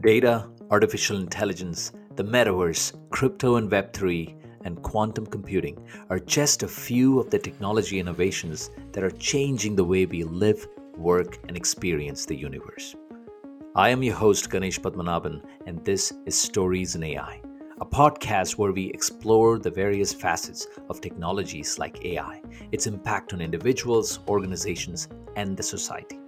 Data, artificial intelligence, the metaverse, crypto and Web3, and quantum computing are just a few of the technology innovations that are changing the way we live, work, and experience the universe. I am your host, Ganesh Padmanabhan, and this is Stories in AI, a podcast where we explore the various facets of technologies like AI, its impact on individuals, organizations, and the society.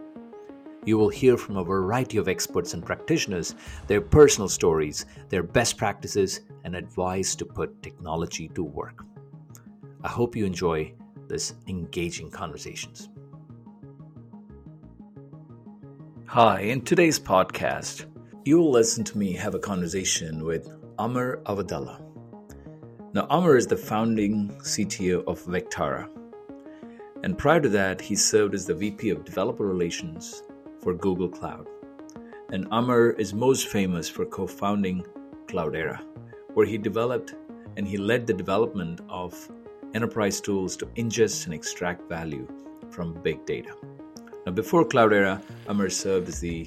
You will hear from a variety of experts and practitioners their personal stories, their best practices, and advice to put technology to work. I hope you enjoy this engaging conversations. Hi, in today's podcast, you will listen to me have a conversation with Amr Awadallah. Now, Amr is the founding CTO of Vectara. And prior to that, he served as the VP of Developer Relations for Google Cloud. And Amr is most famous for co founding Cloudera, where he developed and he led the development of enterprise tools to ingest and extract value from big data. Now, before Cloudera, Amr served as the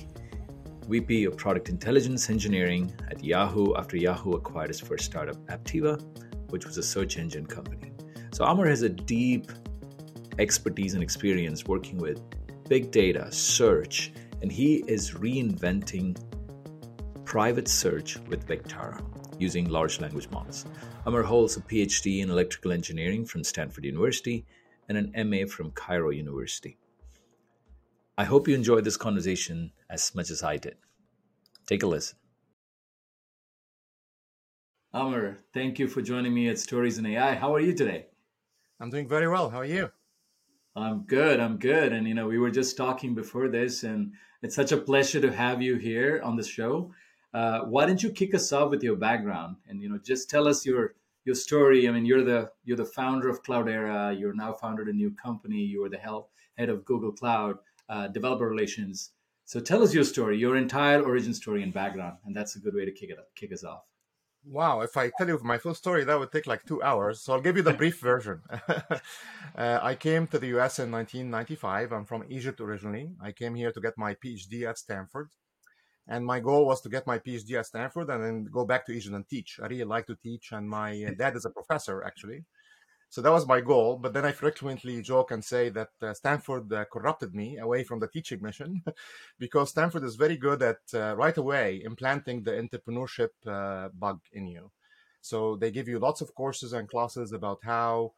VP of Product Intelligence Engineering at Yahoo after Yahoo acquired his first startup, Aptiva, which was a search engine company. So, Amr has a deep expertise and experience working with big data, search, and he is reinventing private search with Vectara using large language models. Amr holds a PhD in electrical engineering from Stanford University and an MA from Cairo University. I hope you enjoyed this conversation as much as I did. Take a listen. Amr, thank you for joining me at Stories in AI. How are you today? I'm doing very well. How are you? I'm good. I'm good. And, you know, we were just talking before this, and it's such a pleasure to have you here on the show. Uh, why don't you kick us off with your background and, you know, just tell us your your story. I mean, you're the you're the founder of Cloudera. You're now founded a new company. You were the head of Google Cloud uh, developer relations. So tell us your story, your entire origin story and background, and that's a good way to kick it up, kick us off. Wow, if I tell you my full story, that would take like two hours. So I'll give you the brief version. uh, I came to the US in 1995. I'm from Egypt originally. I came here to get my PhD at Stanford. And my goal was to get my PhD at Stanford and then go back to Egypt and teach. I really like to teach, and my dad is a professor actually. So that was my goal. But then I frequently joke and say that uh, Stanford uh, corrupted me away from the teaching mission because Stanford is very good at uh, right away implanting the entrepreneurship uh, bug in you. So they give you lots of courses and classes about how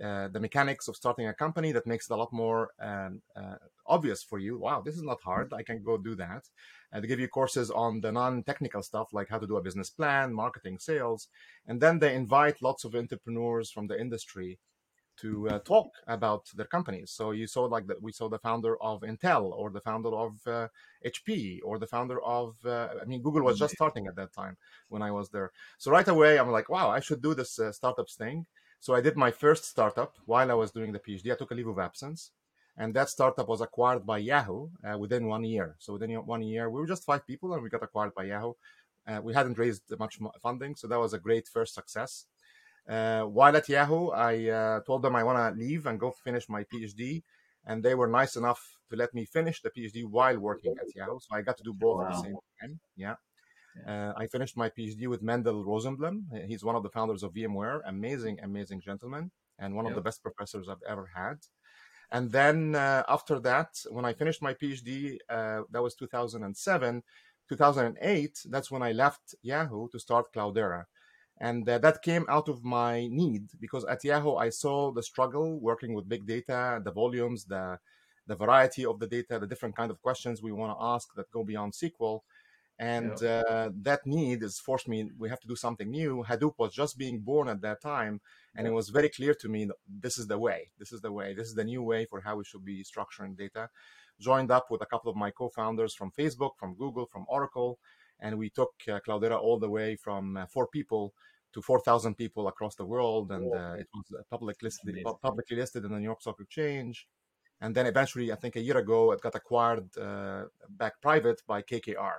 uh, the mechanics of starting a company that makes it a lot more um, uh, obvious for you. Wow, this is not hard. I can go do that. And they give you courses on the non-technical stuff like how to do a business plan, marketing, sales, and then they invite lots of entrepreneurs from the industry to uh, talk about their companies. So you saw like that we saw the founder of Intel or the founder of uh, HP or the founder of uh, I mean Google was just starting at that time when I was there. So right away I'm like wow I should do this uh, startups thing. So I did my first startup while I was doing the PhD. I took a leave of absence and that startup was acquired by Yahoo uh, within one year. So within one year, we were just five people, and we got acquired by Yahoo. Uh, we hadn't raised much funding, so that was a great first success. Uh, while at Yahoo, I uh, told them I want to leave and go finish my PhD, and they were nice enough to let me finish the PhD while working at Yahoo. So I got to do both wow. at the same time. Yeah. Uh, I finished my PhD with Mendel Rosenblum. He's one of the founders of VMware. Amazing, amazing gentleman, and one yep. of the best professors I've ever had. And then uh, after that, when I finished my PhD, uh, that was 2007. 2008, that's when I left Yahoo to start Cloudera. And uh, that came out of my need because at Yahoo, I saw the struggle working with big data, the volumes, the, the variety of the data, the different kind of questions we want to ask that go beyond SQL and uh, that need has forced me we have to do something new. Hadoop was just being born at that time and it was very clear to me this is the way. This is the way. This is the new way for how we should be structuring data. Joined up with a couple of my co-founders from facebook from google from oracle and we took uh, cloudera all the way from uh, four people to 4000 people across the world and uh, it was public listed, publicly listed in the new york stock exchange. And then eventually i think a year ago it got acquired uh, back private by kkr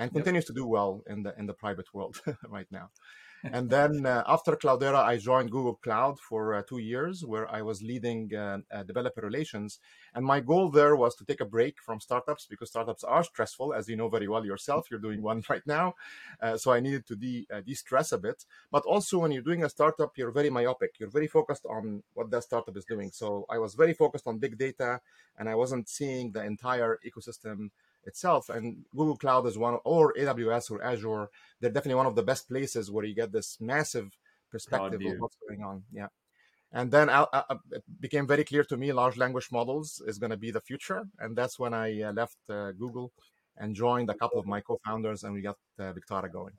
and continues yep. to do well in the in the private world right now and then uh, after Cloudera, I joined Google Cloud for uh, two years, where I was leading uh, uh, developer relations. And my goal there was to take a break from startups because startups are stressful, as you know very well yourself. You're doing one right now, uh, so I needed to de uh, de-stress a bit. But also, when you're doing a startup, you're very myopic. You're very focused on what that startup is doing. So I was very focused on big data, and I wasn't seeing the entire ecosystem itself. And Google Cloud is one, or AWS or Azure, they're definitely one of the best places where you get this massive perspective of what's going on. Yeah. And then I, I, it became very clear to me large language models is going to be the future. And that's when I uh, left uh, Google and joined a couple of my co founders, and we got uh, Vectara going.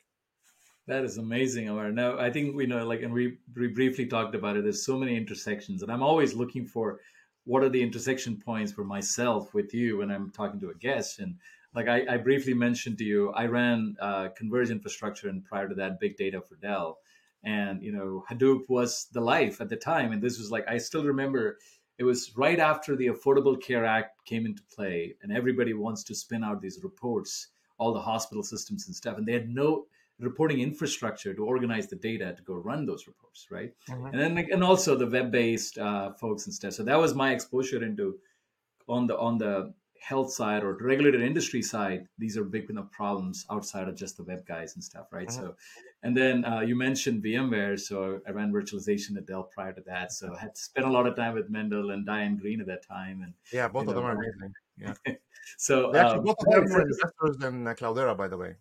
That is amazing, Amr. Now, I think we know, like, and we, we briefly talked about it. There's so many intersections, and I'm always looking for what are the intersection points for myself with you when I'm talking to a guest. And like I, I briefly mentioned to you, I ran uh, infrastructure, and prior to that, big data for Dell. And you know, Hadoop was the life at the time, and this was like I still remember. It was right after the Affordable Care Act came into play, and everybody wants to spin out these reports, all the hospital systems and stuff, and they had no reporting infrastructure to organize the data to go run those reports, right? Mm-hmm. And then and also the web-based uh, folks and stuff. So that was my exposure into on the on the health side or regulated industry side. These are big enough problems outside of just the web guys and stuff, right? Mm-hmm. So, and then uh, you mentioned VMware, so I ran virtualization at Dell prior to that. So I had spent a lot of time with Mendel and Diane Greene at that time. And yeah, both of know, them are amazing. Yeah. so actually, um, both of them were investors in uh, Cloudera, by the way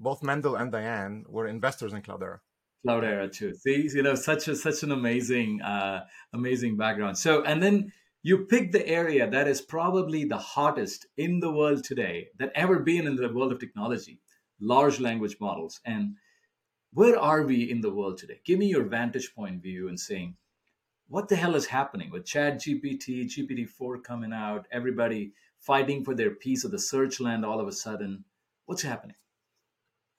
both Mendel and Diane were investors in Cloudera. Cloudera too. See, you know, such a such an amazing, uh, amazing background. So, and then you pick the area that is probably the hottest in the world today that ever been in the world of technology, large language models. And where are we in the world today? Give me your vantage point view and saying, what the hell is happening with ChatGPT, GPT-4 coming out, everybody fighting for their piece of the search land all of a sudden? What's happening?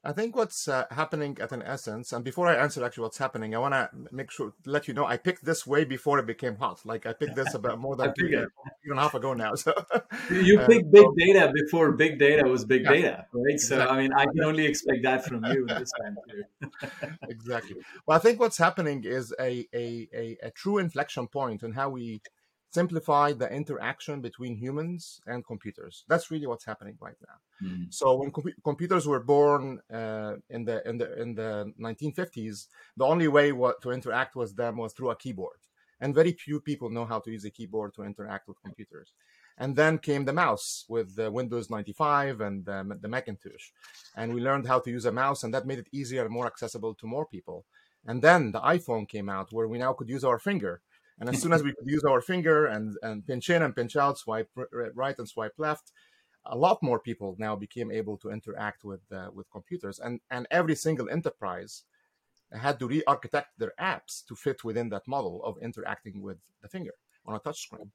I think what's uh, happening at an essence, and before I answer actually what's happening, I want to make sure let you know I picked this way before it became hot. Like I picked this about more than a year and a half ago now. So you uh, picked big data before big data was big yeah, data, right? So. I mean, I can only expect that from you this time too. exactly. Well, I think what's happening is a, a a, a true inflection point in how we simplify the interaction between humans and computers. That's really what's happening right now. Mm-hmm. So when com- computers were born uh, in the in the in the 1950s, the only way what, to interact with them was through a keyboard, and very few people know how to use a keyboard to interact with computers. And then came the mouse with the Windows 95 and the, the Macintosh, and we learned how to use a mouse, and that made it easier and more accessible to more people. And then the iPhone came out, where we now could use our finger and as soon as we could use our finger and, and pinch in and pinch out, swipe right and swipe left, a lot more people now became able to interact with uh, with computers. And, and every single enterprise had to re-architect their apps to fit within that model of interacting with the finger on a touchscreen.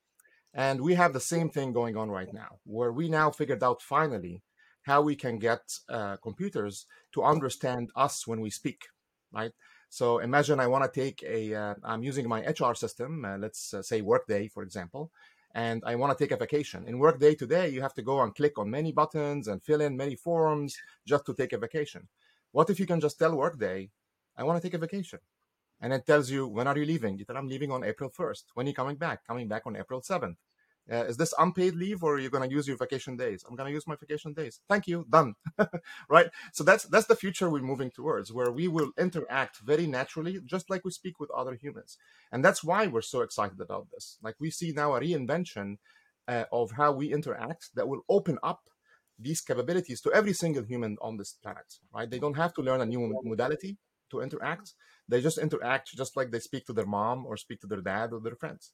And we have the same thing going on right now, where we now figured out finally how we can get uh, computers to understand us when we speak, right? So imagine I want to take a, uh, I'm using my HR system, uh, let's uh, say Workday, for example, and I want to take a vacation. In Workday today, you have to go and click on many buttons and fill in many forms just to take a vacation. What if you can just tell Workday, I want to take a vacation? And it tells you, when are you leaving? You tell, I'm leaving on April 1st. When are you coming back? Coming back on April 7th. Uh, is this unpaid leave or are you going to use your vacation days? I'm going to use my vacation days. Thank you. Done. Right? So that's that's the future we're moving towards where we will interact very naturally just like we speak with other humans. And that's why we're so excited about this. Like we see now a reinvention uh, of how we interact that will open up these capabilities to every single human on this planet right? They don't have to learn a new modality to interact. They just interact just like they speak to their mom or speak to their dad or their friends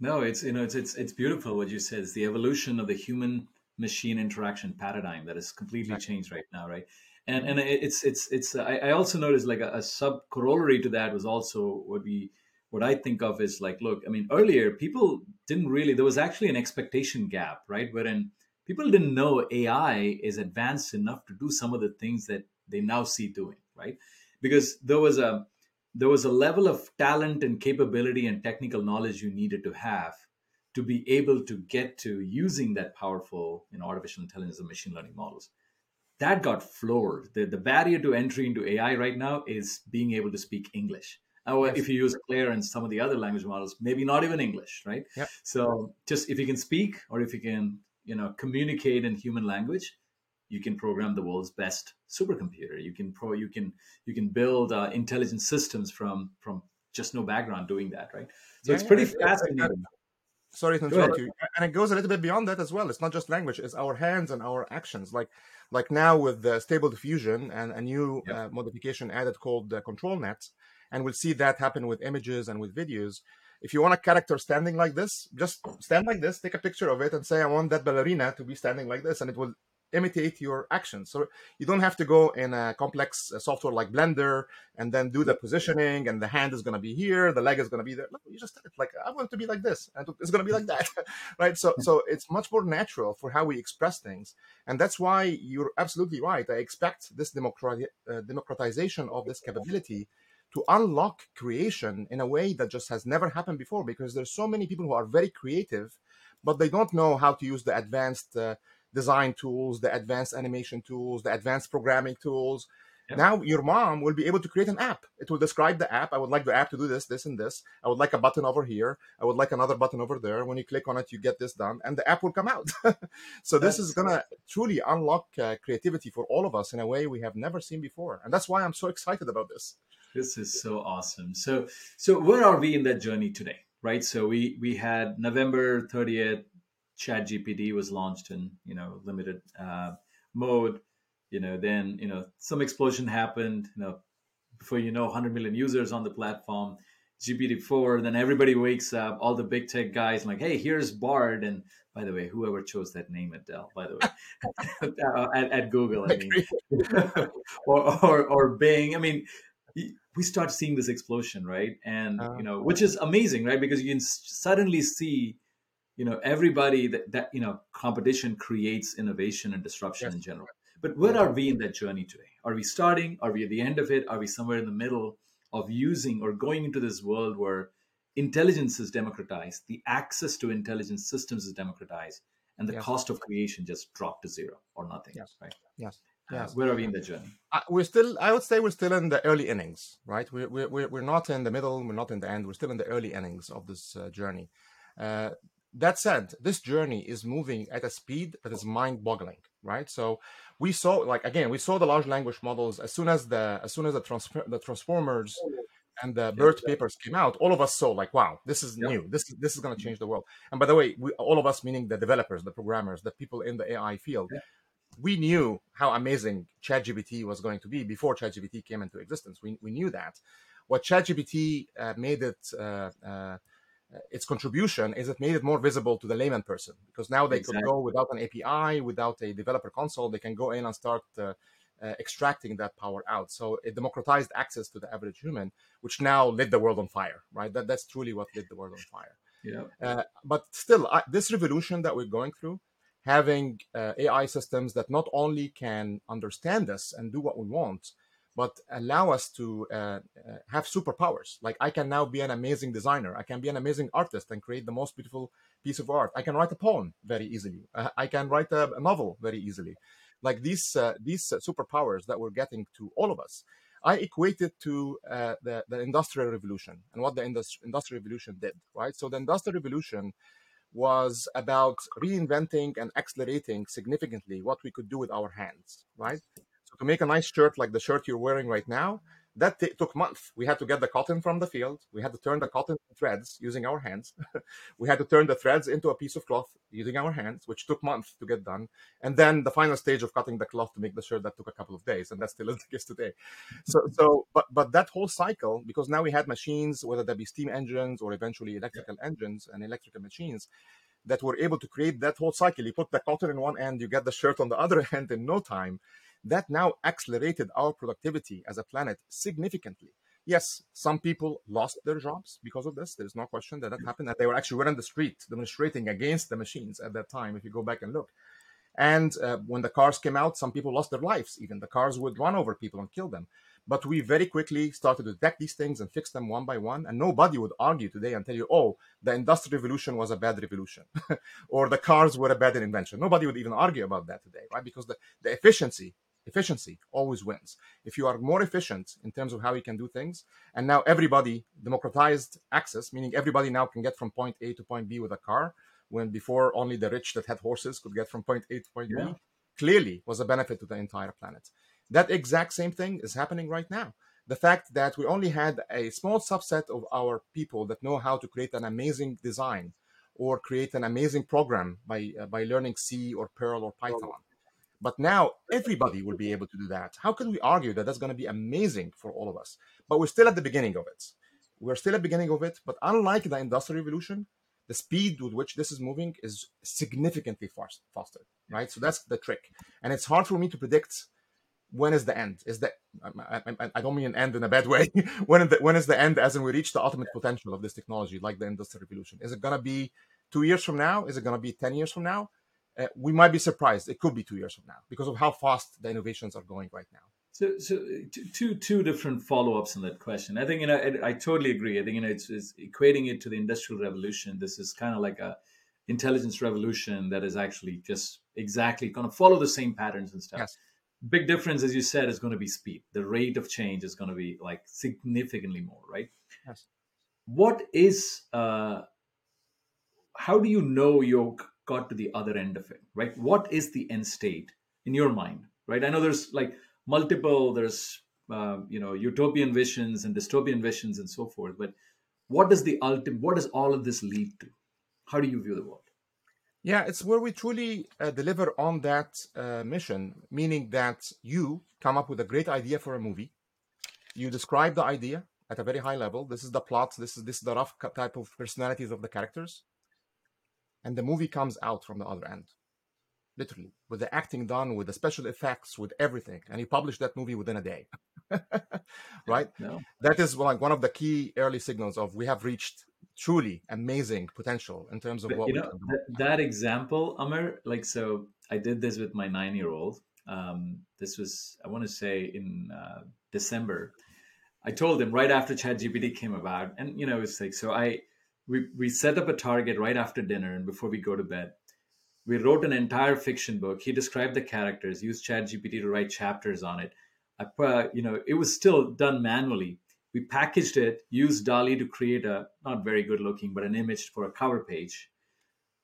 no, it's you know it's it's it's beautiful what you said. It's the evolution of the human machine interaction paradigm that has completely exactly. changed right now, right? And mm-hmm. and it's it's it's I, I also noticed like a, a sub corollary to that was also what we what I think of is like, look, I mean, earlier people didn't really there was actually an expectation gap, right? Wherein people didn't know AI is advanced enough to do some of the things that they now see doing, right? Because there was a there was a level of talent and capability and technical knowledge you needed to have to be able to get to using that powerful you know artificial intelligence and machine learning models that got floored. The, the barrier to entry into AI right now is being able to speak English. Now, yes. if you use CLAIRE and some of the other language models, maybe not even English, right? Yep. So just if you can speak or if you can, you know, communicate in human language, you can program the world's best supercomputer. You can pro, you can you can build uh, intelligent systems from from just no background doing that, right? So yeah, it's pretty yeah, fascinating. Sorry to interrupt you, and it goes a little bit beyond that as well. It's not just language; it's our hands and our actions. Like like now with the stable diffusion and a new yep. uh, modification added called the ControlNet and we'll see that happen with images and with videos if you want a character standing like this just stand like this take a picture of it and say i want that ballerina to be standing like this and it will imitate your actions. So you don't have to go in a complex uh, software like Blender and then do the positioning and the hand is going to be here, the leg is going to be there. No, you just like I want it to be like this, and it's going to be like that, right? So so it's much more natural for how we express things, and that's why you're absolutely right. I expect this democrati- uh, democratization of this capability to unlock creation in a way that just has never happened before because there's so many people who are very creative but they don't know how to use the advanced uh, design tools, the advanced animation tools, the advanced programming tools. Yep. Now your mom will be able to create an app. It will describe the app. I would like the app to do this, this, and this. I would like a button over here. I would like another button over there. When you click on it, you get this done, and the app will come out. so this is gonna truly unlock uh, creativity for all of us in a way we have never seen before, and that's why I'm so excited about this. This is so awesome. So, so where are we in that journey today? Right. So we we had November 30th ChatGPT was launched in you know limited uh, mode. You know, then you know some explosion happened. You know, before you know, 100 million users on the platform. GPT-4. Then everybody wakes up. All the big tech guys like, hey, here's Bard. And by the way, whoever chose that name at Dell, by the way, uh, at, at, Google, I mean, or, or or Bing. I mean, we start seeing this explosion, right? And uh, you know, which is amazing, right? Because you can suddenly see you know everybody that, that you know competition creates innovation and disruption yes. in general but where are we in that journey today are we starting are we at the end of it are we somewhere in the middle of using or going into this world where intelligence is democratized the access to intelligence systems is democratized and the yes. cost of creation just dropped to zero or nothing yes right yes uh, yes. where are we in the journey? Uh, we're still, I would say, we're still in the early innings, right? We're, we're, we're not in the middle, we're not in the end, we're still in the early innings of this uh, journey. That said, this journey is moving at a speed that is mind-boggling, right? So we saw, like again, we saw the large language models as soon as the as soon as the transfer the transformers and the BERT papers came out. All of us saw like, wow, this is new. This this is going to change the world. And by the way, we, all of us, meaning the developers, the programmers, the people in the AI field. Yeah. We knew how amazing ChatGPT was going to be before ChatGPT came into existence. We, we knew that. What ChatGPT uh, made it uh, uh, its contribution is it made it more visible to the layman person because now they exactly. could go without an API, without a developer console, they can go in and start uh, uh, extracting that power out. So it democratized access to the average human, which now lit the world on fire, right? That, that's truly what lit the world on fire. Yeah. Uh, but still, I, this revolution that we're going through, having uh, AI systems that not only can understand us and do what we want, but allow us to uh, uh, have superpowers. Like I can now be an amazing designer. I can be an amazing artist and create the most beautiful piece of art. I can write a poem very easily. Uh, I can write a, a, novel very easily. Like these uh, these uh, superpowers that we're getting to all of us, I equate it to uh, the the industrial revolution and what the industri- industrial revolution did. Right. So the industrial revolution was about reinventing and accelerating significantly what we could do with our hands. Right to make a nice shirt like the shirt you're wearing right now, that t- took months. We had to get the cotton from the field. We had to turn the cotton threads using our hands. we had to turn the threads into a piece of cloth using our hands, which took months to get done. And then the final stage of cutting the cloth to make the shirt that took a couple of days, and that still is the case today. So, so, but but that whole cycle, because now we had machines, whether that be steam engines or eventually electrical yeah. engines and electrical machines, that were able to create that whole cycle. You put the cotton in one end, you get the shirt on the other end in no time that now accelerated our productivity as a planet significantly. Yes, some people lost their jobs because of this. There's no question that that happened. And they were actually were in the street demonstrating against the machines at that time, if you go back and look. And uh, when the cars came out, some people lost their lives. Even the cars would run over people and kill them. But we very quickly started to detect these things and fix them one by one. And nobody would argue today and tell you, oh, the industrial revolution was a bad revolution or the cars were a bad invention. Nobody would even argue about that today, right? Because the, the efficiency efficiency always wins. If you are more efficient in terms of how you can do things, and now everybody democratized access, meaning everybody now can get from point A to point B with a car, when before only the rich that had horses could get from point A to point yeah. B, clearly was a benefit to the entire planet. That exact same thing is happening right now. The fact that we only had a small subset of our people that know how to create an amazing design or create an amazing program by uh, by learning C or Perl or Python but now everybody will be able to do that. How can we argue that that's going to be amazing for all of us? But we're still at the beginning of it. We're still at the beginning of it. But unlike the industrial revolution, the speed with which this is moving is significantly fast, faster, right? So that's the trick. And it's hard for me to predict when is the end. Is that I, I, I, don't mean an end in a bad way. when is the, when is the end? As in we reach the ultimate potential of this technology, like the industrial revolution? Is it going to be two years from now? Is it going to be ten years from now? Uh, we might be surprised. It could be two years from now because of how fast the innovations are going right now. So, so two two different follow ups on that question. I think you know I, I, totally agree. I think you know it's, it's equating it to the industrial revolution. This is kind of like a intelligence revolution that is actually just exactly going to follow the same patterns and stuff. Yes. Big difference, as you said, is going to be speed. The rate of change is going to be like significantly more, right? Yes. What is uh, how do you know your got to the other end of it right? What is the end state in your mind right? I know there's like multiple there's uh, you know utopian visions and dystopian visions and so forth but what does the ultimate what does all of this lead to? How do you view the world? Yeah it's where we truly uh, deliver on that uh, mission meaning that you come up with a great idea for a movie. You describe the idea at a very high level. This is the plot this is this is the rough type of personalities of the characters and the movie comes out from the other end. Literally with the acting done with the special effects with everything. And he published that movie within a day. Right? No. that is like one of the key early signals of we have reached truly amazing potential in terms of but, what you know that, that, example amir like so i did this with my nine year old um, this was i want to say in uh, december. I told him right after chat gpt came about and you know it's like so i we, we set up a target right after dinner and before we go to bed. We wrote an entire fiction book. He described the characters, used ChatGPT to write chapters on it. I put, you know, it was still done manually. We packaged it, used DALL-E to create a not very good looking, but an image for a cover page.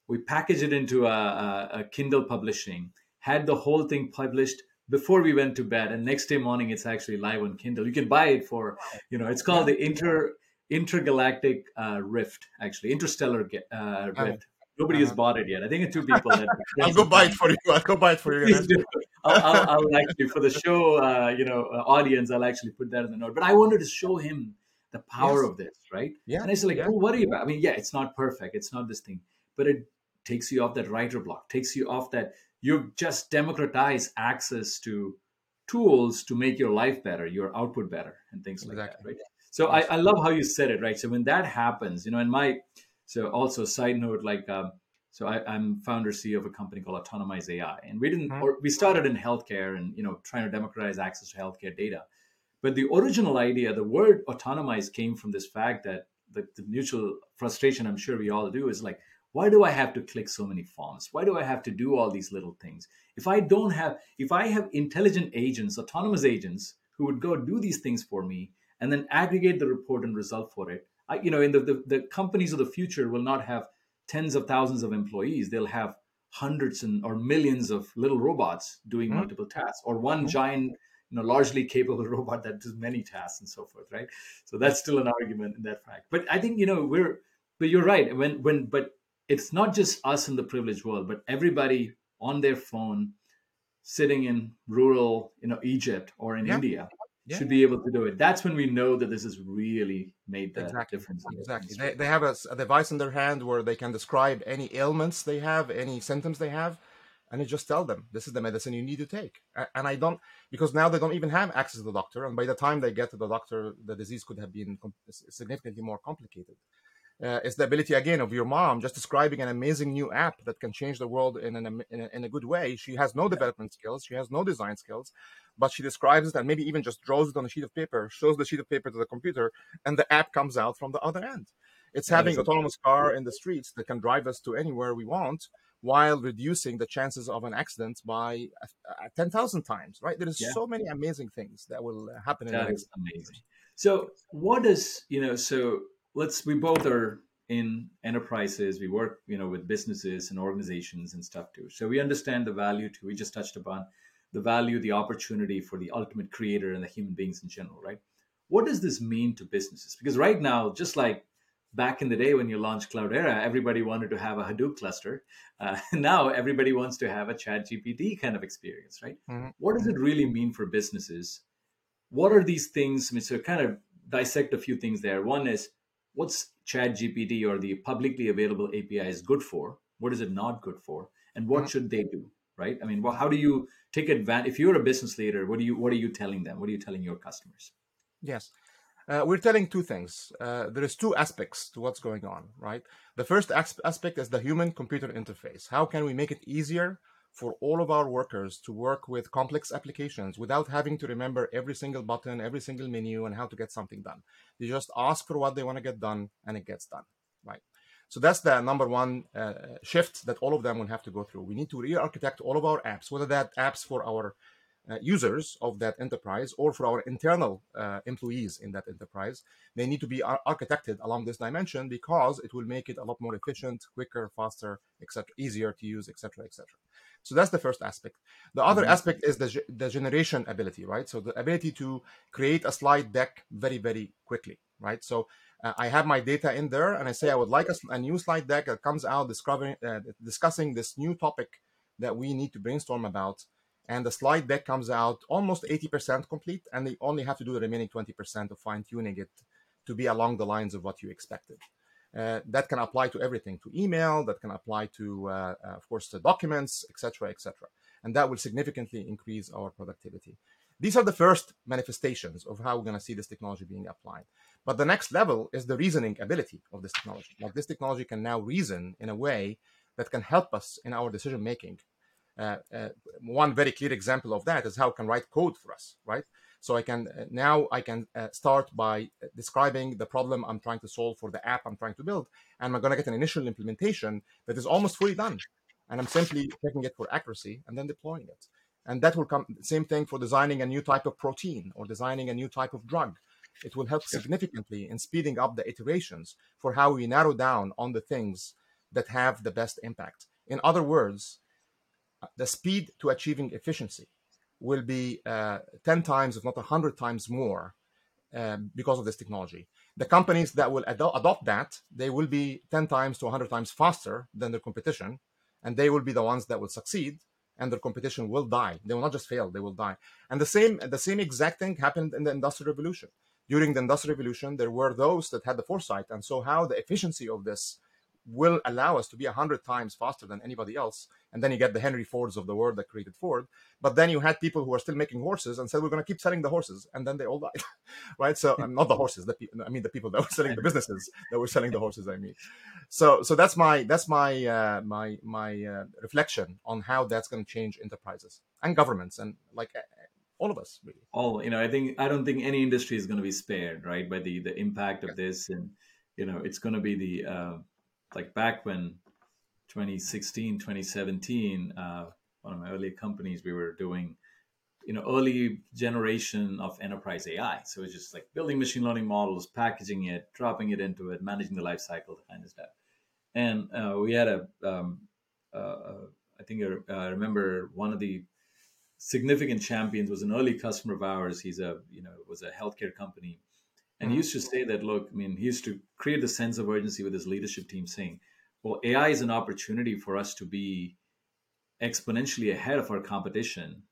We packaged it into a, a, a Kindle publishing, had the whole thing published before we went to bed and next day morning it's actually live on kindle you can buy it for you know it's called the inter intergalactic uh, rift, actually interstellar uh, rift. Nobody uh-huh. has bought it yet. I think it's two people. That, I'll go buy it for you. I'll go buy it for you. I'll, I'll, I'll, actually for the show, uh, you know, uh, audience. I'll actually put that in the note. But I wanted to show him the power yes. of this, right? Yeah. And I said, like, yeah. don't worry about. I mean, yeah, it's not perfect. It's not this thing, but it takes you off that writer block. Takes you off that. You just democratize access to tools to make your life better, your output better, and things like exactly. that, right? So I, I love how you said it, right? So when that happens, you know, and my so also side note, like um, so I, am founder CEO of a company called Autonomize AI, and we didn't mm-hmm. or we started in healthcare and you know trying to democratize access to healthcare data. But the original idea, the word autonomize came from this fact that the, the mutual frustration I'm sure we all do is like, why do I have to click so many forms? Why do I have to do all these little things? If I don't have, if I have intelligent agents, autonomous agents who would go do these things for me, and then aggregate the report and result for it. I, you know, in the, the, the companies of the future will not have tens of thousands of employees. They'll have hundreds and or millions of little robots doing mm-hmm. multiple tasks, or one mm-hmm. giant, you know, largely capable robot that does many tasks and so forth, right? So that's still an argument in that fact. But I think you know we're, but you're right. When when but it's not just us in the privileged world, but everybody on their phone, sitting in rural, you know, Egypt or in yeah. India, yeah. should be able to do it. That's when we know that this has really made the exactly. difference. Exactly. They, they have a, a, device in their hand where they can describe any ailments they have, any symptoms they have, and you just tell them this is the medicine you need to take. And I don't because now they don't even have access to the doctor, and by the time they get to the doctor, the disease could have been significantly more complicated uh, is the ability again of your mom just describing an amazing new app that can change the world in, an, in, a, in a good way. She has no development skills, she has no design skills, but she describes it and maybe even just draws it on a sheet of paper, shows the sheet of paper to the computer, and the app comes out from the other end. It's having autonomous car in the streets that can drive us to anywhere we want while reducing the chances of an accident by uh, 10,000 times, right? There is yeah. so many amazing things that will uh, happen in the next amazing. So what is, you know, so let's, we both are in enterprises, we work, you know, with businesses and organizations and stuff too. So we understand the value too. We just touched upon the value, the opportunity for the ultimate creator and the human beings in general, right? What does this mean to businesses? Because right now, just like back in the day when you launched Cloudera, everybody wanted to have a Hadoop cluster. Uh, now everybody wants to have a ChatGPT kind of experience, right? Mm-hmm. What does it really mean for businesses? What are these things? I mean, so kind of dissect a few things there. One is what's ChatGPT or the publicly available API is good for? What is it not good for? And what mm-hmm. should they do? Right? I mean, well, how do you take advantage? If you're a business leader, what do you what are you telling them? What are you telling your customers? Yes. Uh, we're telling two things. Uh, there is two aspects to what's going on, right? The first aspect is the human-computer interface. How can we make it easier for all of our workers to work with complex applications without having to remember every single button, every single menu, and how to get something done? They just ask for what they want to get done, and it gets done, right? So that's the number one uh, shift that all of them will have to go through. We need to re-architect all of our apps, whether that apps for our uh, users of that enterprise or for our internal uh, employees in that enterprise. They need to be ar- architected along this dimension because it will make it a lot more efficient quicker faster etc easier to use etc etc so that's the first aspect. The other mm-hmm. aspect is the, the generation ability right? So the ability to create a slide deck very very quickly right? So uh, I have my data in there, and I say I would like a, a new slide deck that comes out discovering, uh, discussing this new topic that we need to brainstorm about. And the slide deck comes out almost 80% complete and they only have to do the remaining 20% of fine tuning it to be along the lines of what you expected. Uh, that can apply to everything to email that can apply to uh, uh, of course to documents etc etc and that will significantly increase our productivity. These are the first manifestations of how we're going to see this technology being applied but the next level is the reasoning ability of this technology like this technology can now reason in a way that can help us in our decision making uh, uh, one very clear example of that is how I can write code for us, right? So I can uh, now I can uh, start by describing the problem I'm trying to solve for the app I'm trying to build, and I'm going to get an initial implementation that is almost fully done, and I'm simply checking it for accuracy and then deploying it. And that will come same thing for designing a new type of protein or designing a new type of drug. It will help significantly in speeding up the iterations for how we narrow down on the things that have the best impact. In other words, the speed to achieving efficiency will be uh, 10 times, if not 100 times more um, because of this technology. The companies that will ad- adopt that, they will be 10 times to 100 times faster than their competition, and they will be the ones that will succeed, and their competition will die. They will not just fail; they will die. And the same, the same exact thing happened in the Industrial Revolution. During the Industrial Revolution, there were those that had the foresight and saw how the efficiency of this will allow us to be a hundred times faster than anybody else. And then you get the Henry Fords of the world that created Ford. But then you had people who are still making horses and said, we're going to keep selling the horses. And then they all died, right? So um, not the horses, the I mean, the people that were selling the businesses that were selling the horses. I mean, so, so that's my, that's my, uh, my, my uh, reflection on how that's going to change enterprises and governments and like all of us really. All, you know, I think, I don't think any industry is going to be spared, right. By the, the impact of yeah. this and, you know, it's going to be the, uh, like back when 2016 2017 uh, one of my early companies we were doing you know early generation of enterprise ai so it's just like building machine learning models packaging it dropping it into it managing the life cycle that kind of stuff and uh, we had a um, uh, uh I think I, I remember one of the significant champions was an early customer of ours he's a you know was a healthcare company and he mm-hmm. used to say that, look, I mean, he used to create the sense of urgency with his leadership team saying, well, AI is an opportunity for us to be exponentially ahead of our competition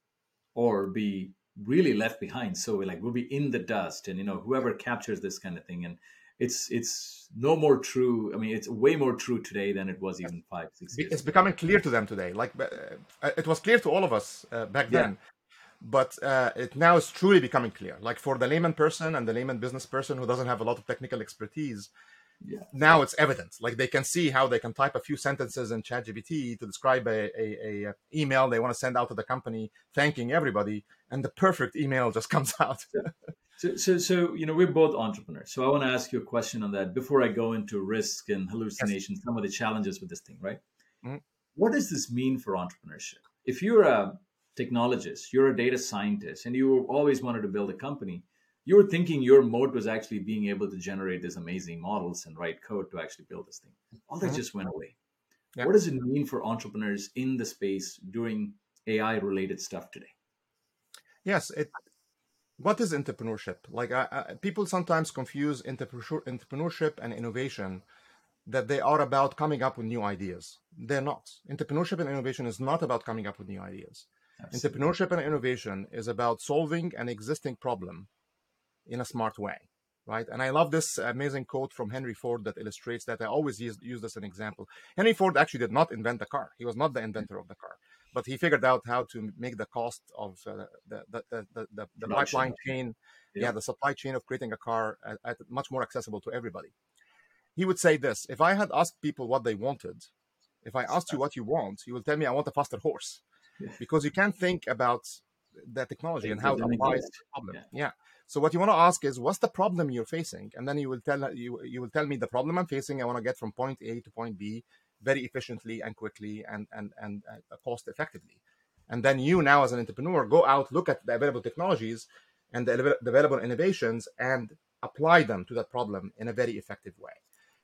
or be really left behind. So we're like, we'll be in the dust and, you know, whoever captures this kind of thing. And it's, it's no more true. I mean, it's way more true today than it was even five, six years It's ago. becoming clear to them today. Like uh, it was clear to all of us uh, back yeah. then but uh, it now is truly becoming clear. Like for the layman person and the layman business person who doesn't have a lot of technical expertise, yeah. now it's evident. Like they can see how they can type a few sentences in ChatGPT to describe a, a, a, email they want to send out to the company, thanking everybody, and the perfect email just comes out. So, so, so you know, we're both entrepreneurs. So I want to ask you a question on that before I go into risk and hallucinations, yes. some of the challenges with this thing, right? Mm-hmm what does this mean for entrepreneurship? If you're a technologist, you're a data scientist, and you always wanted to build a company, you were thinking your mode was actually being able to generate these amazing models and write code to actually build this thing. All that mm-hmm. just went away. Yeah. What does it mean for entrepreneurs in the space doing AI related stuff today? Yes, it. What is entrepreneurship? Like I, I, people sometimes confuse entrepreneurship and innovation, that they are about coming up with new ideas. They're not. Entrepreneurship and innovation is not about coming up with new ideas. Absolutely. Entrepreneurship and innovation is about solving an existing problem in a smart way, right? And I love this amazing quote from Henry Ford that illustrates that. I always use, use this as an example. Henry Ford actually did not invent the car. He was not the inventor of the car, but he figured out how to make the cost of uh, the, the, the, the, the pipeline chain, yeah. yeah. the supply chain of creating a car at, at much more accessible to everybody. He would say this, if I had asked people what they wanted, if I asked you what you want, you will tell me I want a faster horse. Yeah. Because you can't think about the technology and how it applies to the problem. Yeah. yeah. So what you want to ask is, what's the problem you're facing, and then you will tell you you will tell me the problem I'm facing. I want to get from point A to point B very efficiently and quickly and and and uh, cost effectively. And then you now as an entrepreneur go out, look at the available technologies and the available innovations, and apply them to that problem in a very effective way.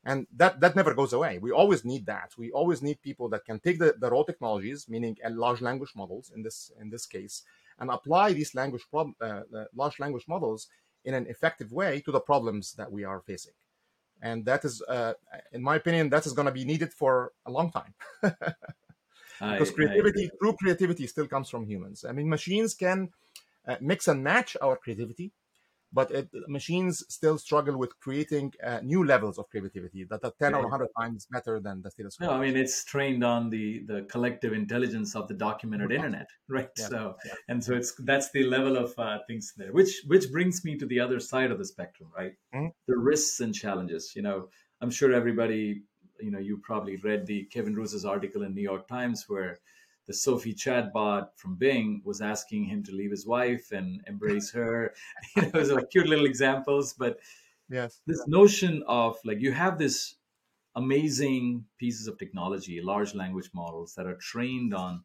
And that that never goes away. We always need that. We always need people that can take the, the raw technologies, meaning large language models in this in this case, and apply these language prob- uh, large language models in an effective way to the problems that we are facing and that is uh, in my opinion that is going to be needed for a long time. Because creativity true creativity still comes from humans. I mean machines can uh, mix and match our creativity but it, machines still struggle with creating uh, new levels of creativity that are 10 yeah. or 100 times better than the status quo. No, I mean, it's trained on the, the collective intelligence of the documented internet, right? Yeah. So, yeah. and so it's, that's the level of uh, things there, which, which brings me to the other side of the spectrum, right? Mm-hmm. The risks and challenges, you know, I'm sure everybody, you know, you probably read the Kevin Roose's article in New York Times where the Sophie chatbot from Bing was asking him to leave his wife and embrace her. you know, those are cute little examples, but yes, this notion of like you have this amazing pieces of technology, large language models that are trained on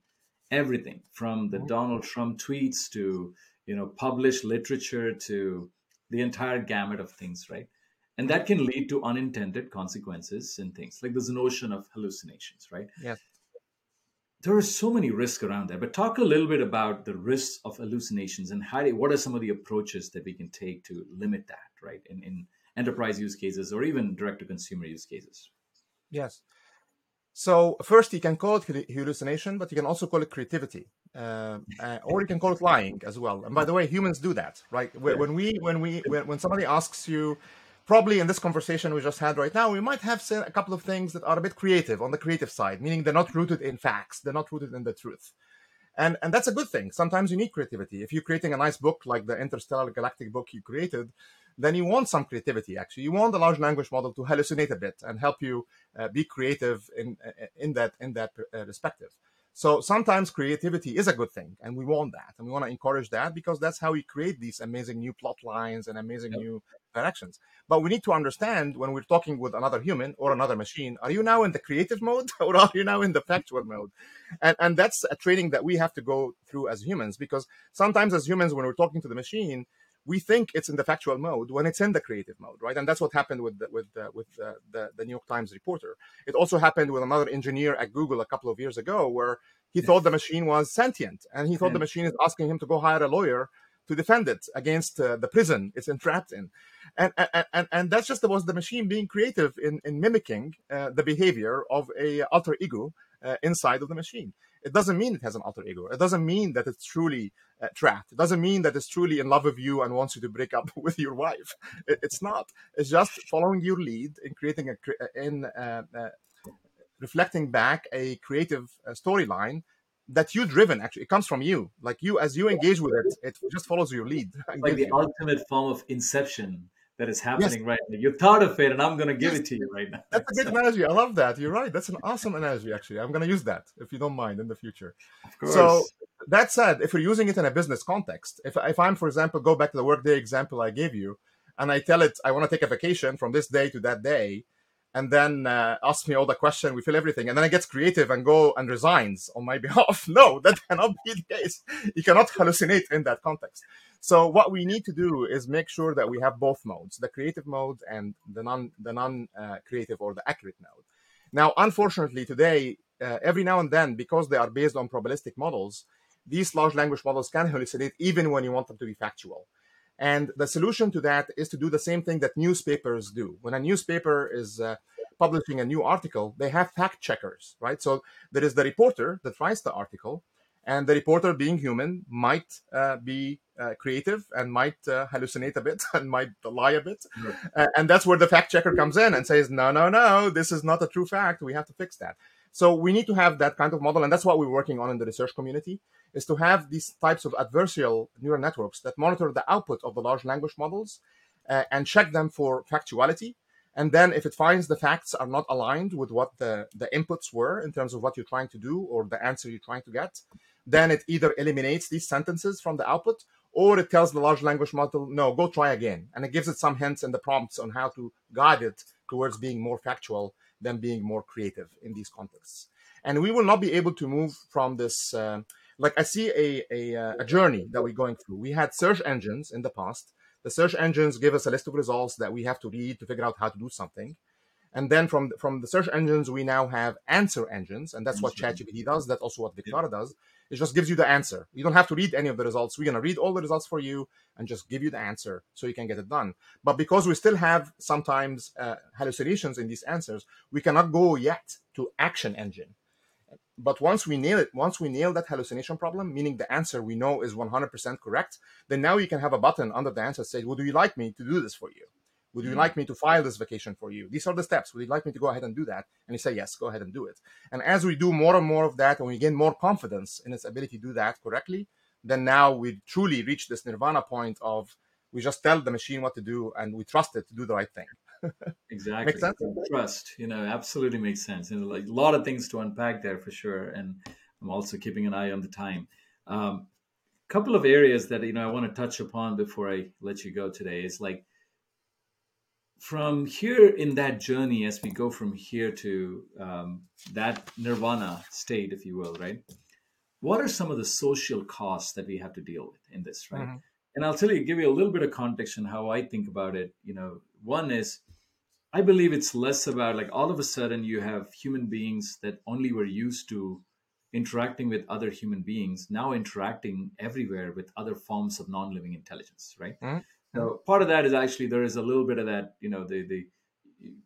everything from the mm-hmm. Donald Trump tweets to you know published literature to the entire gamut of things, right? And that can lead to unintended consequences and things like this notion of hallucinations, right? Yes there are so many risks around that. But talk a little bit about the risks of hallucinations and how what are some of the approaches that we can take to limit that, right? In, in enterprise use cases or even direct to consumer use cases. Yes. So first, you can call it hallucination, but you can also call it creativity, uh, uh, or you can call it lying as well. And by the way, humans do that, right? When we when we when, when somebody asks you, probably in this conversation we just had right now, we might have said a couple of things that are a bit creative on the creative side, meaning they're not rooted in facts, they're not rooted in the truth. And, and that's a good thing. Sometimes you need creativity. If you're creating a nice book like the Interstellar Galactic book you created, then you want some creativity. Actually, you want the large language model to hallucinate a bit and help you uh, be creative in in that in that uh, perspective. So sometimes creativity is a good thing, and we want that, and we want to encourage that because that's how we create these amazing new plot lines and amazing yep. new directions. But we need to understand when we're talking with another human or another machine, are you now in the creative mode or are you now in the factual mode? And and that's a training that we have to go through as humans because sometimes as humans, when we're talking to the machine, we think it's in the factual mode when it's in the creative mode, right? And that's what happened with the, with the, with the, the, the, New York Times reporter. It also happened with another engineer at Google a couple of years ago, where he thought the machine was sentient, and he thought the machine is asking him to go hire a lawyer to defend it against uh, the prison it's entrapped in, and and and, and that's just was the machine being creative in in mimicking uh, the behavior of a alter ego uh, inside of the machine. It doesn't mean it has an alter ego. It doesn't mean that it's truly uh, trapped. It doesn't mean that it's truly in love with you and wants you to break up with your wife. It, it's not. It's just following your lead in creating a uh, in uh, uh, reflecting back a creative uh, storyline that you driven actually it comes from you like you as you engage with it it just follows your lead like the ultimate form of inception that is happening yes. right now. You thought of it, and I'm going to give yes. it to you right now. That's a good analogy. I love that. You're right. That's an awesome analogy, actually. I'm going to use that if you don't mind in the future. So that said, if you're using it in a business context, if if I'm, for example, go back to the workday example I gave you, and I tell it I want to take a vacation from this day to that day, and then uh, asks me all the question. We fill everything, and then it gets creative and go and resigns on my behalf. no, that cannot be the case. You cannot hallucinate in that context. So what we need to do is make sure that we have both modes, the creative mode and the non the non uh, creative or the accurate mode. Now, unfortunately, today, uh, every now and then, because they are based on probabilistic models, these large language models can hallucinate even when you want them to be factual. And the solution to that is to do the same thing that newspapers do. When a newspaper is uh, publishing a new article, they have fact checkers, right? So there is the reporter that writes the article, and the reporter, being human, might uh, be uh, creative and might uh, hallucinate a bit and might lie a bit. And that's where the fact checker comes in and says, no, no, no, this is not a true fact. We have to fix that. So we need to have that kind of model. And that's what we're working on in the research community is to have these types of adversarial neural networks that monitor the output of the large language models uh, and check them for factuality. And then if it finds the facts are not aligned with what the, the inputs were in terms of what you're trying to do or the answer you're trying to get, then it either eliminates these sentences from the output or it tells the large language model, no, go try again. And it gives it some hints and the prompts on how to guide it towards being more factual than being more creative in these contexts. And we will not be able to move from this. Uh, like I see a, a, uh, a journey that we're going through. We had search engines in the past. The search engines give us a list of results that we have to read to figure out how to do something. And then from from the search engines, we now have answer engines, and that's what ChatGPT does. That's also what Vectara does. It just gives you the answer. You don't have to read any of the results. We're gonna read all the results for you and just give you the answer so you can get it done. But because we still have sometimes uh, hallucinations in these answers, we cannot go yet to action engine. But once we nail it, once we nail that hallucination problem, meaning the answer we know is 100% correct, then now you can have a button under the answer that says, "Would you like me to do this for you? Would you mm-hmm. like me to file this vacation for you? These are the steps. Would you like me to go ahead and do that?" And you say, "Yes, go ahead and do it." And as we do more and more of that, and we gain more confidence in its ability to do that correctly, then now we truly reach this nirvana point of we just tell the machine what to do and we trust it to do the right thing. exactly. Makes sense? Trust, you know, absolutely makes sense. And like a lot of things to unpack there for sure. And I'm also keeping an eye on the time. A um, couple of areas that, you know, I want to touch upon before I let you go today is like from here in that journey, as we go from here to um, that nirvana state, if you will, right? What are some of the social costs that we have to deal with in this, right? Mm-hmm. And I'll tell you, give you a little bit of context on how I think about it. You know, one is I believe it's less about like all of a sudden you have human beings that only were used to interacting with other human beings now interacting everywhere with other forms of non-living intelligence, right? Mm-hmm. So mm-hmm. part of that is actually there is a little bit of that, you know, the the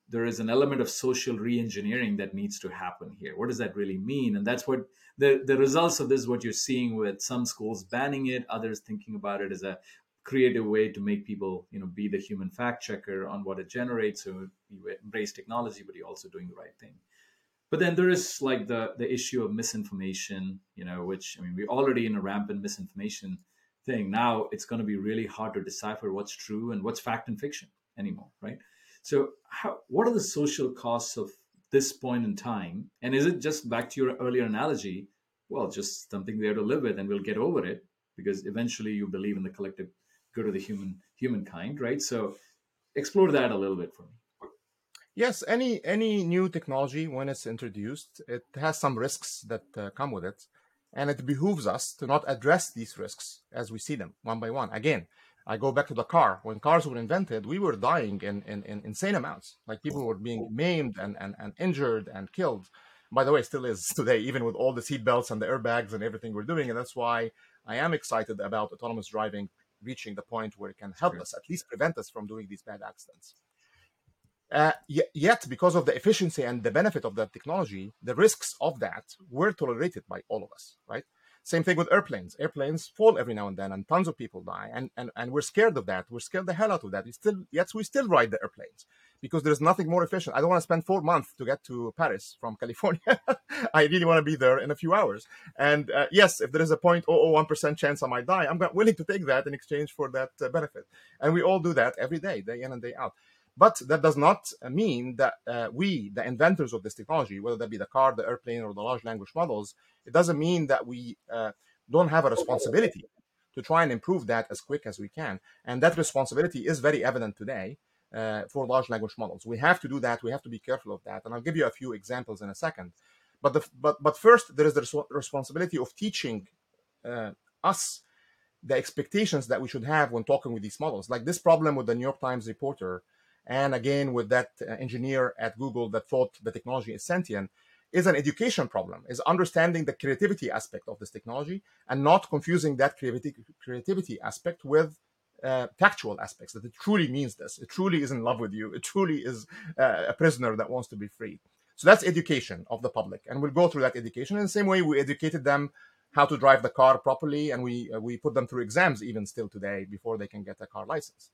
there is an element of social re-engineering that needs to happen here. What does that really mean? And that's what the the results of this is what you're seeing with some schools banning it, others thinking about it as a creative way to make people you know be the human fact checker on what it generates so you embrace technology but you're also doing the right thing but then there is like the the issue of misinformation you know which i mean we're already in a rampant misinformation thing. Now it's going to be really hard to decipher what's true and what's fact and fiction anymore right? So how what are the social costs of this point in time? And is it just back to your earlier analogy? Well just something there to live with and we'll get over it because eventually you believe in the collective good of the human humankind, right? So explore that a little bit for me. Yes, any any new technology when it's introduced, it has some risks that uh, come with it, and it behooves us to not address these risks as we see them one by one. Again, I go back to the car. When cars were invented, we were dying in, in, in insane amounts. Like people were being maimed and, and, and injured and killed. By the way, still is today, even with all the seatbelts and the airbags and everything we're doing. And that's why I am excited about autonomous driving reaching the point where it can help sure. us, at least prevent us from doing these bad accidents. Uh, yet, because of the efficiency and the benefit of that technology, the risks of that were tolerated by all of us, right? Same thing with airplanes. Airplanes fall every now and then, and tons of people die, and and, and we're scared of that. We're scared the hell out of that. We still, yet we still ride the airplanes because there's nothing more efficient. I don't want to spend four months to get to Paris from California. I really want to be there in a few hours. And uh, yes, if there is a 0.001% chance I might die, I'm willing to take that in exchange for that uh, benefit. And we all do that every day, day in and day out. But that does not mean that uh, we, the inventors of this technology, whether that be the car, the airplane, or the large language models, it doesn't mean that we uh, don't have a responsibility to try and improve that as quick as we can. And that responsibility is very evident today uh, for large language models. We have to do that. We have to be careful of that. And I'll give you a few examples in a second. But the, but but first, there is the responsibility of teaching uh, us the expectations that we should have when talking with these models. Like this problem with the New York Times reporter, and again with that uh, engineer at Google that thought the technology is sentient, is an education problem. Is understanding the creativity aspect of this technology and not confusing that creativity creativity aspect with uh, factual aspects. That it truly means this. It truly is in love with you. It truly is uh, a prisoner that wants to be free. So that's education of the public, and we'll go through that education in the same way we educated them how to drive the car properly, and we uh, we put them through exams even still today before they can get a car license.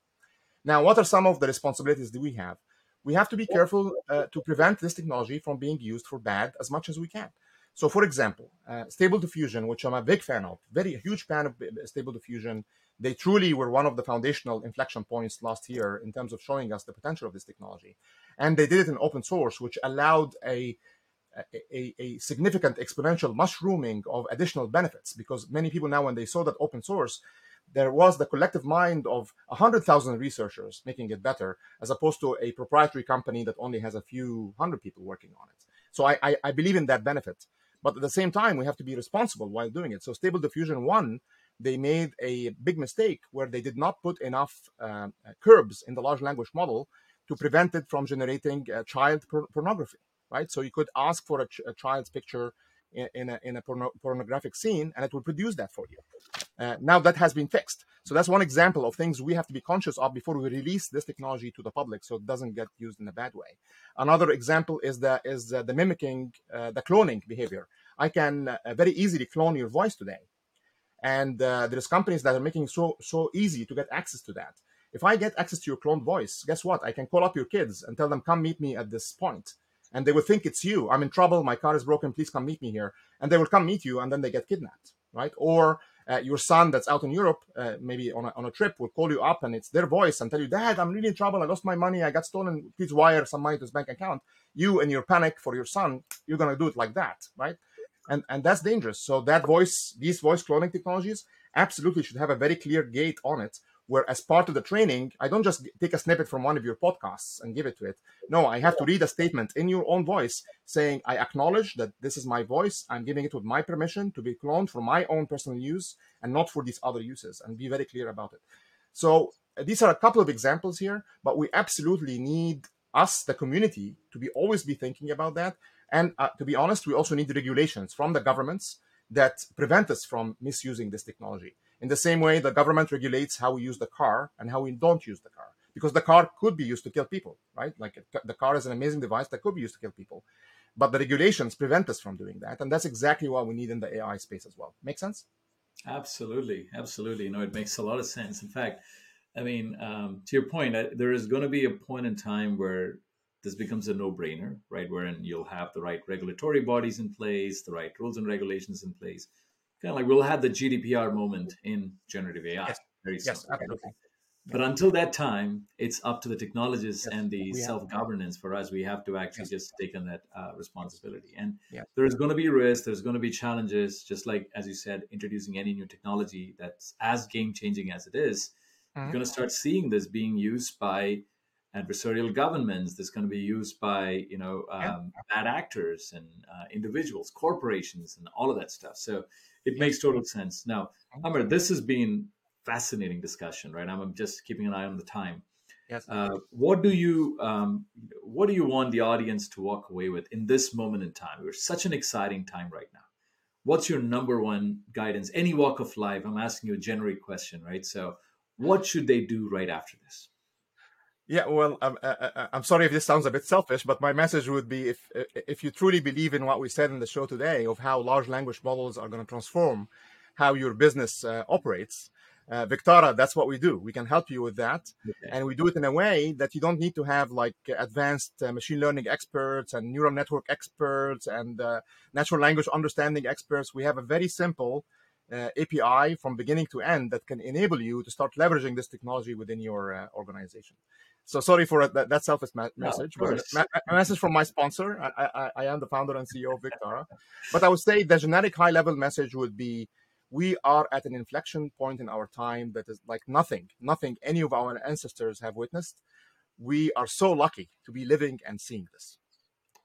Now, what are some of the responsibilities that we have? We have to be careful uh, to prevent this technology from being used for bad as much as we can. So, for example, uh, Stable Diffusion, which I'm a big fan of, very huge fan of uh, Stable Diffusion. They truly were one of the foundational inflection points last year in terms of showing us the potential of this technology, and they did it in open source, which allowed a a, a, significant exponential mushrooming of additional benefits because many people now when they saw that open source there was the collective mind of 100000 researchers making it better as opposed to a proprietary company that only has a few hundred people working on it. So I, I, I believe in that benefit. But at the same time we have to be responsible while doing it. So stable diffusion 1 they made a big mistake where they did not put enough uh, curbs in the large language model to prevent it from generating uh, child por- pornography right? So you could ask for a, ch- a child's picture in, a, in a porno- pornographic scene, and it will produce that for you. Uh, now that has been fixed. So that's one example of things we have to be conscious of before we release this technology to the public, so it doesn't get used in a bad way. Another example is the is uh, the mimicking, uh, the cloning behavior. I can uh, very easily clone your voice today, and uh, there's companies that are making so so easy to get access to that. If I get access to your cloned voice, guess what? I can call up your kids and tell them, "Come meet me at this point." And they would think it's you. I'm in trouble. My car is broken. Please come meet me here. And they will come meet you, and then they get kidnapped, right? Or uh, your son that's out in Europe, uh, maybe on a, on a trip, will call you up, and it's their voice and tell you, "Dad, I'm really in trouble. I lost my money. I got stolen. Please wire some money to his bank account." You, in your panic for your son, you're gonna do it like that, right? And and that's dangerous. So that voice, these voice cloning technologies, absolutely should have a very clear gate on it where as part of the training i don't just take a snippet from one of your podcasts and give it to it. No i have to read a statement in your own voice saying i acknowledge that this is my voice. I'm giving it with my permission to be cloned for my own personal use and not for these other uses and be very clear about it. So these are a couple of examples here but we absolutely need us the community to be always be thinking about that. And uh, to be honest we also need the regulations from the governments that prevent us from misusing this technology in the same way, the government regulates how we use the car and how we don't use the car, because the car could be used to kill people, right? Like the car is an amazing device that could be used to kill people, but the regulations prevent us from doing that, and that's exactly what we need in the AI space as well. Make sense? Absolutely, absolutely. Know, it makes a lot of sense. In fact, I mean, um, to your point, there is going to be a point in time where this becomes a no-brainer, right? Wherein you'll have the right regulatory bodies in place, the right rules and regulations in place kind of like we'll have the GDPR moment in generative AI yes. very soon. Yes, absolutely. But until that time, it's up to the technologists yes, and the self governance for us. We have to actually yes. just take on that uh, responsibility. And yeah. there's going to be risks, there's going to be challenges, just like, as you said, introducing any new technology that's as game changing as it is, mm-hmm. You're going to start seeing this being used by adversarial governments. This going to be used by, you know, um, bad actors and uh, individuals, corporations, and all of that stuff. So it makes total sense. Now, Amr, this has been fascinating discussion, right? I'm just keeping an eye on the time. Yes. Uh, what do you um, what do you want the audience to walk away with in this moment in time? We're such an exciting time right now. What's your number one guidance? Any walk of life. I'm asking you a generic question, right? So, what should they do right after this? Yeah, well, I'm, uh, uh, uh, I'm sorry if this sounds a bit selfish, but my message would be if if you truly believe in what we said in the show today of how large language models are going to transform how your business uh, operates, uh, Vectara, that's what we do. We can help you with that, okay. and we do it in a way that you don't need to have like advanced uh, machine learning experts and neural network experts and natural language understanding experts. We have a very simple API from beginning to end that can enable you to start leveraging this technology within your organization. So sorry for that, that selfish ma- message, no, but a message from my sponsor. I, I, I, am the founder and CEO of Vectara. but I would say the generic high level message would be we are at an inflection point in our time that is like nothing, nothing any of our ancestors have witnessed. we are so lucky to be living and seeing this.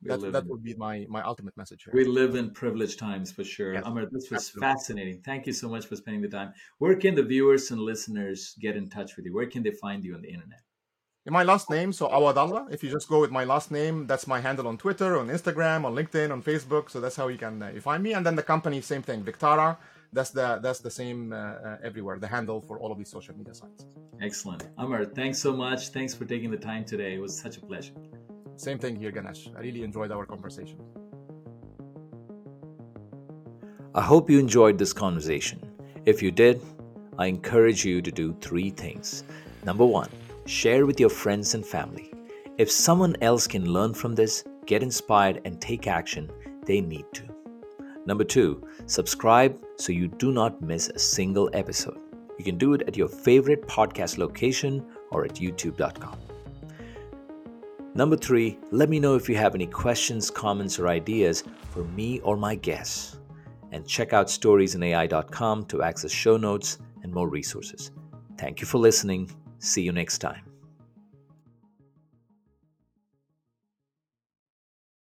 We That, that in- would be my, my ultimate message here. We live in privileged times for sure. Yes, Amr, this was absolutely. fascinating. Thank you so much for spending the time. Where can the viewers and listeners get in touch with you? Where can they find you on the internet? My last name, so Awadallah. If you just go with my last name, that's my handle on Twitter, on Instagram, on LinkedIn, on Facebook. So that's how you can uh, you find me. And then the company, same thing, Vectara. That's the that's the same uh, uh, everywhere. The handle for all of these social media sites. Excellent. Amr, thanks so much. Thanks for taking the time today. It was such a pleasure. Same thing here, Ganesh. I really enjoyed our conversation. I hope you enjoyed this conversation. If you did, I encourage you to do three things. Number one, share with your friends and family. If someone else can learn from this, get inspired, and take action, they need to. Number two, subscribe so you do not miss a single episode. You can do it at your favorite podcast location or at youtube.com. Number three, let me know if you have any questions, comments, or ideas for me or my guests. And check out storiesinai.com to access show notes and more resources. Thank you for listening. See you next time.